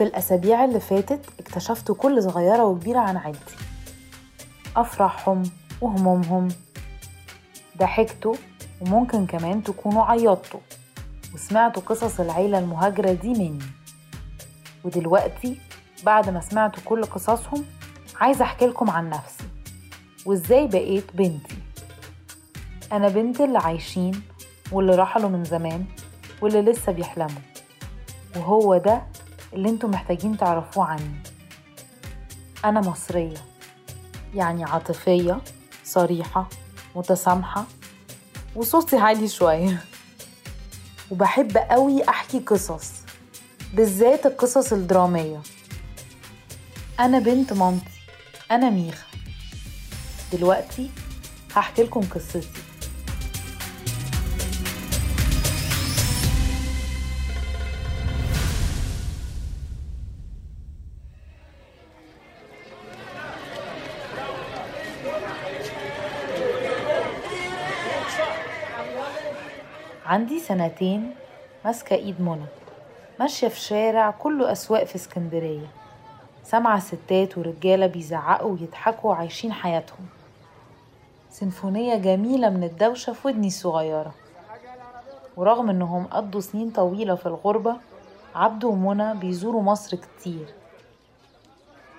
في الأسابيع اللي فاتت اكتشفت كل صغيرة وكبيرة عن عيلتي. أفراحهم وهمومهم. ضحكتوا وممكن كمان تكونوا عيطتوا وسمعتوا قصص العيلة المهاجرة دي مني. ودلوقتي بعد ما سمعتوا كل قصصهم عايزة أحكي لكم عن نفسي وإزاي بقيت بنتي. أنا بنت اللي عايشين واللي رحلوا من زمان واللي لسه بيحلموا. وهو ده اللي أنتوا محتاجين تعرفوه عني. أنا مصرية يعني عاطفية صريحة متسامحة وصوتي عالي شوية. وبحب قوي أحكي قصص بالذات القصص الدرامية. أنا بنت مامتي أنا ميخا دلوقتي هحكي لكم قصتي. عندي سنتين ماسكة إيد منى. ماشية في شارع كله أسواق في اسكندرية. سامعة ستات ورجالة بيزعقوا ويضحكوا وعايشين حياتهم. سيمفونية جميلة من الدوشة في ودني الصغيرة. ورغم إنهم قضوا سنين طويلة في الغربة عبده ومنى بيزوروا مصر كتير.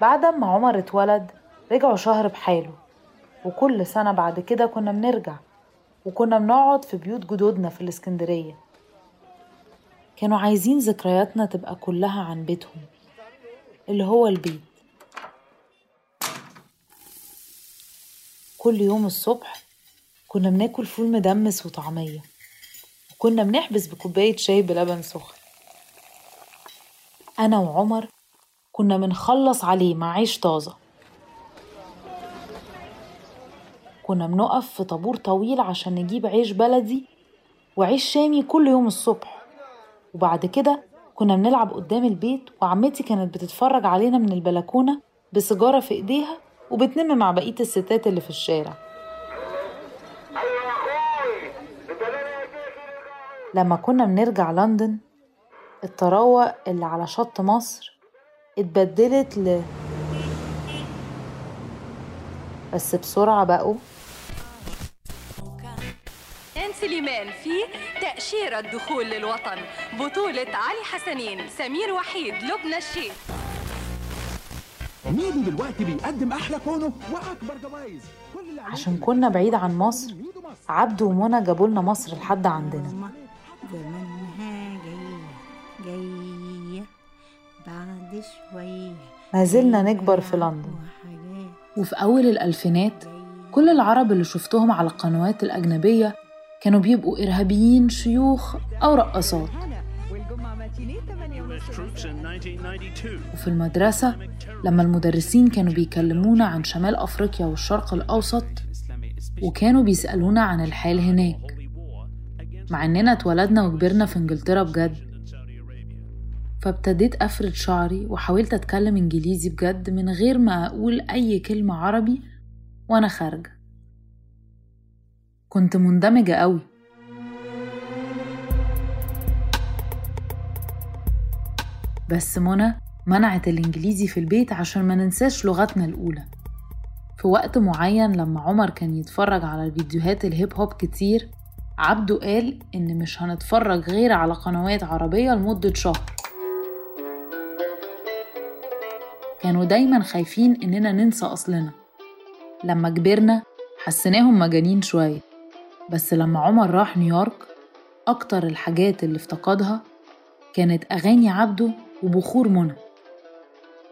بعد ما عمر اتولد رجعوا شهر بحاله. وكل سنة بعد كده كنا بنرجع. وكنا بنقعد في بيوت جدودنا في الإسكندرية. كانوا عايزين ذكرياتنا تبقى كلها عن بيتهم اللي هو البيت. كل يوم الصبح كنا بناكل فول مدمس وطعمية وكنا بنحبس بكوباية شاي بلبن سخن. أنا وعمر كنا بنخلص عليه مع عيش طازة. كنا بنقف في طابور طويل عشان نجيب عيش بلدي وعيش شامي كل يوم الصبح. وبعد كده كنا بنلعب قدام البيت وعمتي كانت بتتفرج علينا من البلكونة بسيجارة في إيديها وبتنم مع بقية الستات اللي في الشارع. لما كنا بنرجع لندن الطراوة اللي على شط مصر اتبدلت ل بس بسرعة بقوا سليمان في تأشيرة دخول للوطن. بطولة علي حسنين سمير وحيد لبنى الشيخ. ميدو دلوقتي بيقدم أحلى كونه وأكبر جوائز. عشان كنا بعيد عن مصر. عبده ومنى جابوا لنا مصر لحد عندنا. زمانها جاية جاية بعد شوية ما زلنا نكبر في لندن. وفي أول الألفينات كل العرب اللي شفتهم على القنوات الأجنبية كانوا بيبقوا إرهابيين شيوخ أو رقصات troops in 1992. وفي المدرسة لما المدرسين كانوا بيكلمونا عن شمال أفريقيا والشرق الأوسط وكانوا بيسألونا عن الحال هناك مع إننا اتولدنا وكبرنا في إنجلترا بجد فابتديت أفرد شعري وحاولت أتكلم إنجليزي بجد من غير ما أقول أي كلمة عربي وأنا خارجة كنت مندمجة قوي. بس منى منعت الإنجليزي في البيت عشان ما ننساش لغتنا الأولى. في وقت معين لما عمر كان يتفرج على فيديوهات الهيب هوب كتير عبده قال إن مش هنتفرج غير على قنوات عربية لمدة شهر. كانوا دايما خايفين إننا ننسى أصلنا. لما كبرنا حسيناهم مجانين شوية. بس لما عمر راح نيويورك أكتر الحاجات اللي افتقدها كانت أغاني عبده وبخور منى.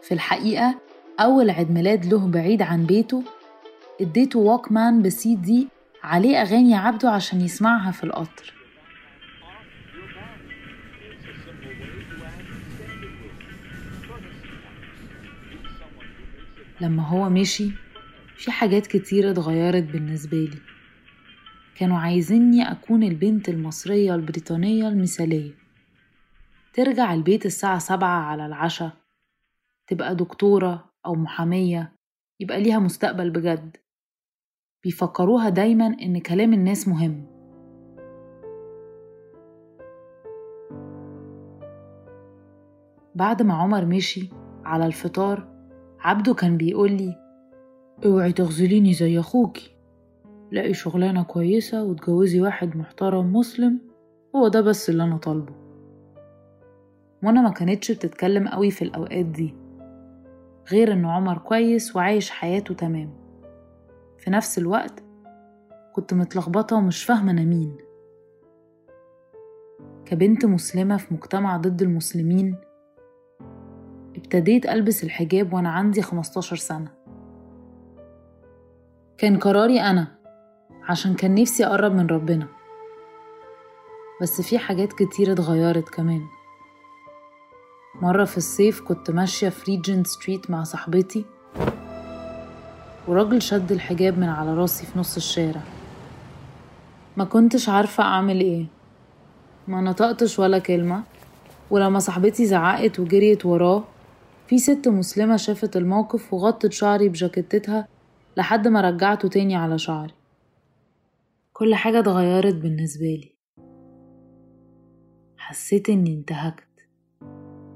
في الحقيقة أول عيد ميلاد له بعيد عن بيته اديته واكمان بسي دي عليه أغاني عبده عشان يسمعها في القطر. لما هو مشي في حاجات كتير اتغيرت بالنسبة لي. كانوا عايزيني أكون البنت المصرية البريطانية المثالية. ترجع البيت الساعة سبعة على العشاء تبقى دكتورة أو محامية يبقى ليها مستقبل بجد. بيفكروها دايما إن كلام الناس مهم. بعد ما عمر مشي على الفطار عبده كان بيقولي أوعي تغزليني زي أخوكي. لاقي شغلانة كويسة وتجوزي واحد محترم مسلم هو ده بس اللي أنا طالبه. منى ما كانتش بتتكلم قوي في الأوقات دي غير إن عمر كويس وعايش حياته تمام. في نفس الوقت كنت متلخبطة ومش فاهمة أنا مين. كبنت مسلمة في مجتمع ضد المسلمين ابتديت ألبس الحجاب وأنا عندي 15 سنة. كان قراري أنا عشان كان نفسي أقرب من ربنا. بس في حاجات كتير اتغيرت كمان. مرة في الصيف كنت ماشية في ريجنت ستريت مع صاحبتي وراجل شد الحجاب من على راسي في نص الشارع. ما كنتش عارفة أعمل إيه. ما نطقتش ولا كلمة ولما صاحبتي زعقت وجريت وراه في ست مسلمة شافت الموقف وغطت شعري بجاكيتتها لحد ما رجعته تاني على شعري. كل حاجة اتغيرت بالنسبة لي. حسيت إني انتهكت.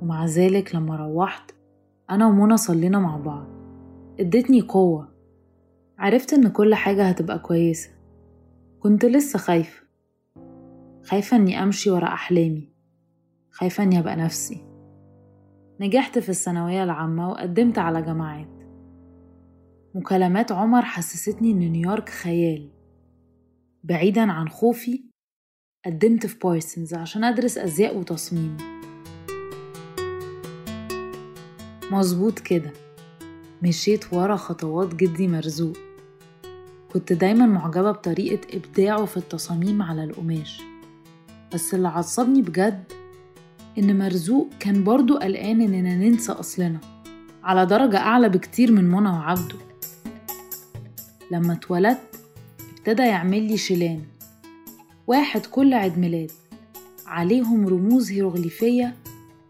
ومع ذلك لما روحت أنا ومنى صلينا مع بعض. ادتني قوة. عرفت إن كل حاجة هتبقى كويسة. كنت لسه خايفة. خايفة إني أمشي ورا أحلامي. خايفة إني أبقى نفسي. نجحت في الثانوية العامة وقدمت على جامعات. مكالمات عمر حسستني إن نيويورك خيال. بعيدا عن خوفي قدمت في بارسنز عشان أدرس أزياء وتصميم. مظبوط كده. مشيت ورا خطوات جدي مرزوق. كنت دايما معجبة بطريقة إبداعه في التصاميم على القماش. بس اللي عصبني بجد إن مرزوق كان برضو قلقان إننا ننسى أصلنا على درجة أعلى بكتير من منى وعبده. لما اتولدت ابتدى يعمل لي شيلان. واحد كل عيد ميلاد. عليهم رموز هيروغليفية.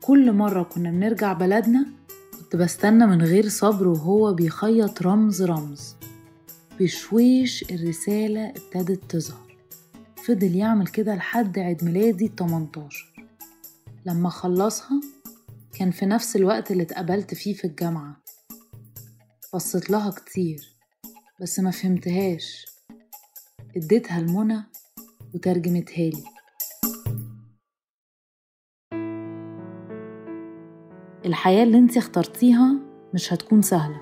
كل مرة كنا بنرجع بلدنا كنت بستنى من غير صبر وهو بيخيط رمز رمز. بشويش الرسالة ابتدت تظهر. فضل يعمل كده لحد عيد ميلادي 18 لما خلصها كان في نفس الوقت اللي اتقبلت فيه في الجامعة. بصيت لها كتير بس ما فهمتهاش. اديتها لمنى وترجمتها لي. الحياة اللي انت اخترتيها مش هتكون سهلة.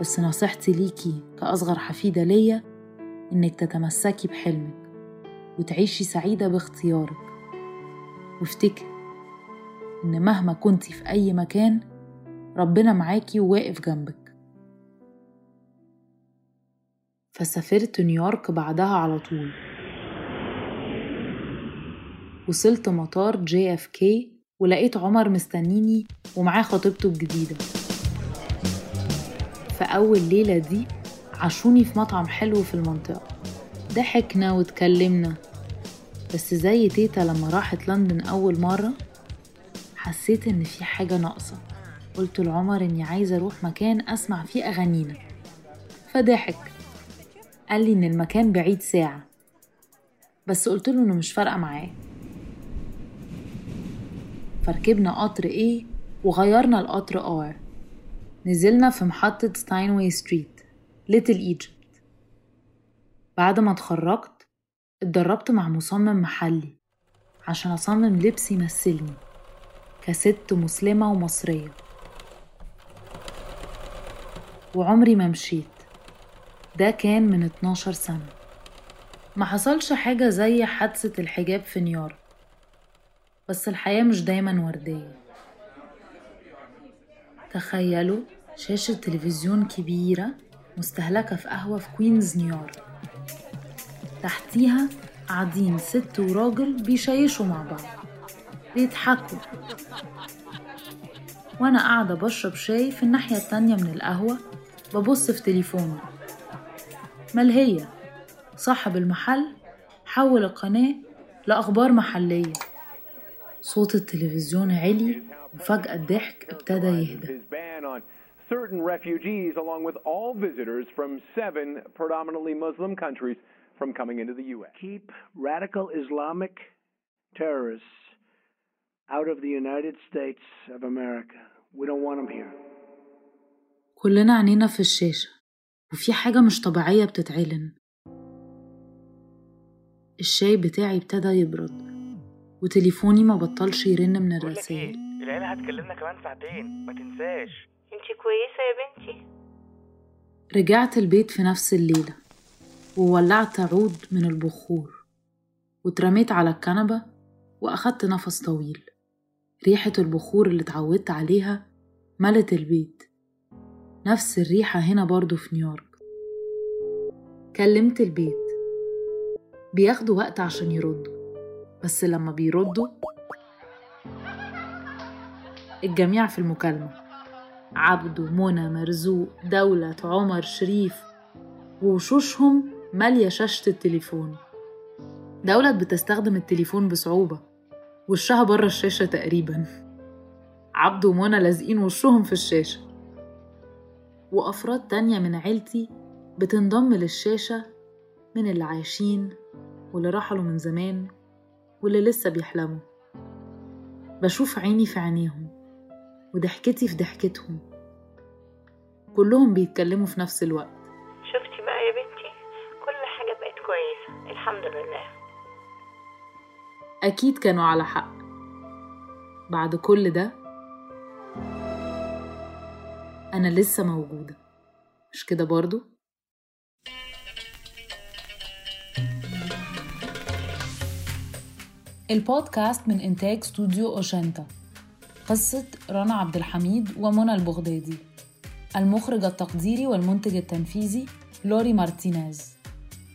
بس نصيحتي ليكي كأصغر حفيدة ليا إنك تتمسكي بحلمك وتعيشي سعيدة باختيارك. وافتكري إن مهما كنتي في أي مكان ربنا معاكي وواقف جنبك. فسافرت نيويورك بعدها على طول. وصلت مطار JFK ولقيت عمر مستنيني ومعاه خطيبته الجديدة. في أول ليلة دول عشوني في مطعم حلو في المنطقة. ضحكنا واتكلمنا. بس زي تيتا لما راحت لندن أول مرة حسيت إن في حاجة ناقصة. قلت لعمر إني عايزة أروح مكان أسمع فيه أغانينا. فضحك. قال لي إن المكان بعيد ساعة. بس قلت له إنه مش فارقة معايا فركبنا قطر A وغيرنا لقطر R نزلنا في محطة ستاينواي ستريت Little Egypt بعد ما اتخرجت اتدربت مع مصمم محلي عشان أصمم لبس يمثلني كست مسلمة ومصرية. وعمري ما مشيت. ده كان من 12 سنة. ما حصلش حاجة زي حادثة الحجاب في نيويورك. بس الحياة مش دايما وردية. تخيلوا شاشة تلفزيون كبيرة مستهلكة في قهوة في كوينز نيويورك. تحتيها قاعدين ست وراجل بيشيشوا مع بعض بيضحكوا. وأنا قاعدة بشرب شاي في الناحية التانية من القهوة ببص في تليفوني. ملهية صاحب المحل حول القناة لأخبار محلية صوت التلفزيون علي وفجأة الضحك ابتدى يهدى certain refugees, along with all visitors from seven predominantly Muslim countries, from coming into the U.S. Keep radical Islamic terrorists out of the United States of America. We don't want them here. كلنا عينينا في الشاشة وفي حاجة مش طبيعية بتتعلن. الشاي بتاعي ابتدى يبرد وتليفوني ما بطلش يرن من الرسائل. العيلة هتكلمنا كمان ساعتين ما تنساش. انتي كويسة يا بنتي. رجعت البيت في نفس الليلة وولعت عود من البخور واترميت على الكنبة وأخدت نفس طويل. ريحة البخور اللي اتعودت عليها ملت البيت. نفس الريحة هنا برضو في نيويورك. كلمت البيت. بياخدوا وقت عشان يردوا. بس لما بيردوا الجميع في المكالمة. عبده منى مرزوق دولة عمر شريف. ووشوشهم مالية شاشة التليفون. دولة بتستخدم التليفون بصعوبة. وشها بره الشاشة تقريبا. عبده ومنى لازقين وشهم في الشاشة. وأفراد تانية من عيلتي بتنضم للشاشة من اللي عايشين واللي رحلوا من زمان واللي لسه بيحلموا. بشوف عيني في عينيهم وضحكتي في ضحكتهم. كلهم بيتكلموا في نفس الوقت. شفتي بقى يا بنتي؟ كل حاجة بقت كويسة الحمد لله. أكيد كانوا على حق. بعد كل ده أنا لسه موجودة. مش كده برضو؟ البودكاست من إنتاج استوديو أوشنتا قصة رنا عبد الحميد ومنى البغدادي. المخرج التقديري والمنتج التنفيذي لوري مارتينيز.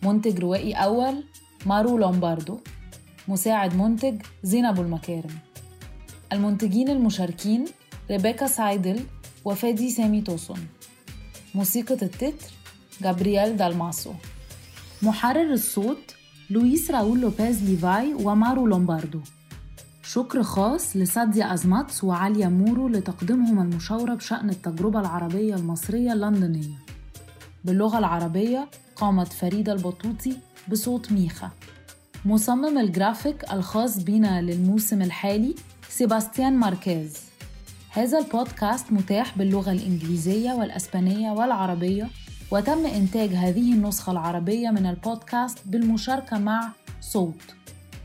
منتج روائي أول مارو لومباردو. مساعد منتج زينب المكارم. المنتجين المشاركين ريبيكا سايدل وفادي سامي توسون. موسيقى التتر جابرييل دالماسو. محرر الصوت لويس راول لوبيز ليفاي ومارو لومباردو. شكر خاص لساديا أزماتس وعاليا مورو لتقديمهم المشاورة بشأن التجربة العربية المصرية اللندنية. باللغة العربية قامت فريدة البطوطي بصوت ميخا مصمم الجرافيك الخاص بنا للموسم الحالي سيباستيان ماركيز. هذا البودكاست متاح باللغة الإنجليزية والأسبانية والعربية وتم إنتاج هذه النسخة العربية من البودكاست بالمشاركة مع صوت.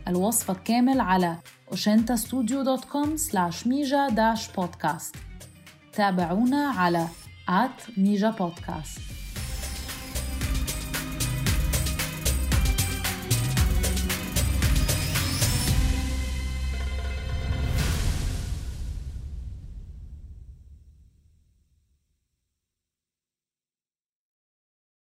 الوصف الكامل على oshentastudio.com slash mija-podcast تابعونا على at mija podcast.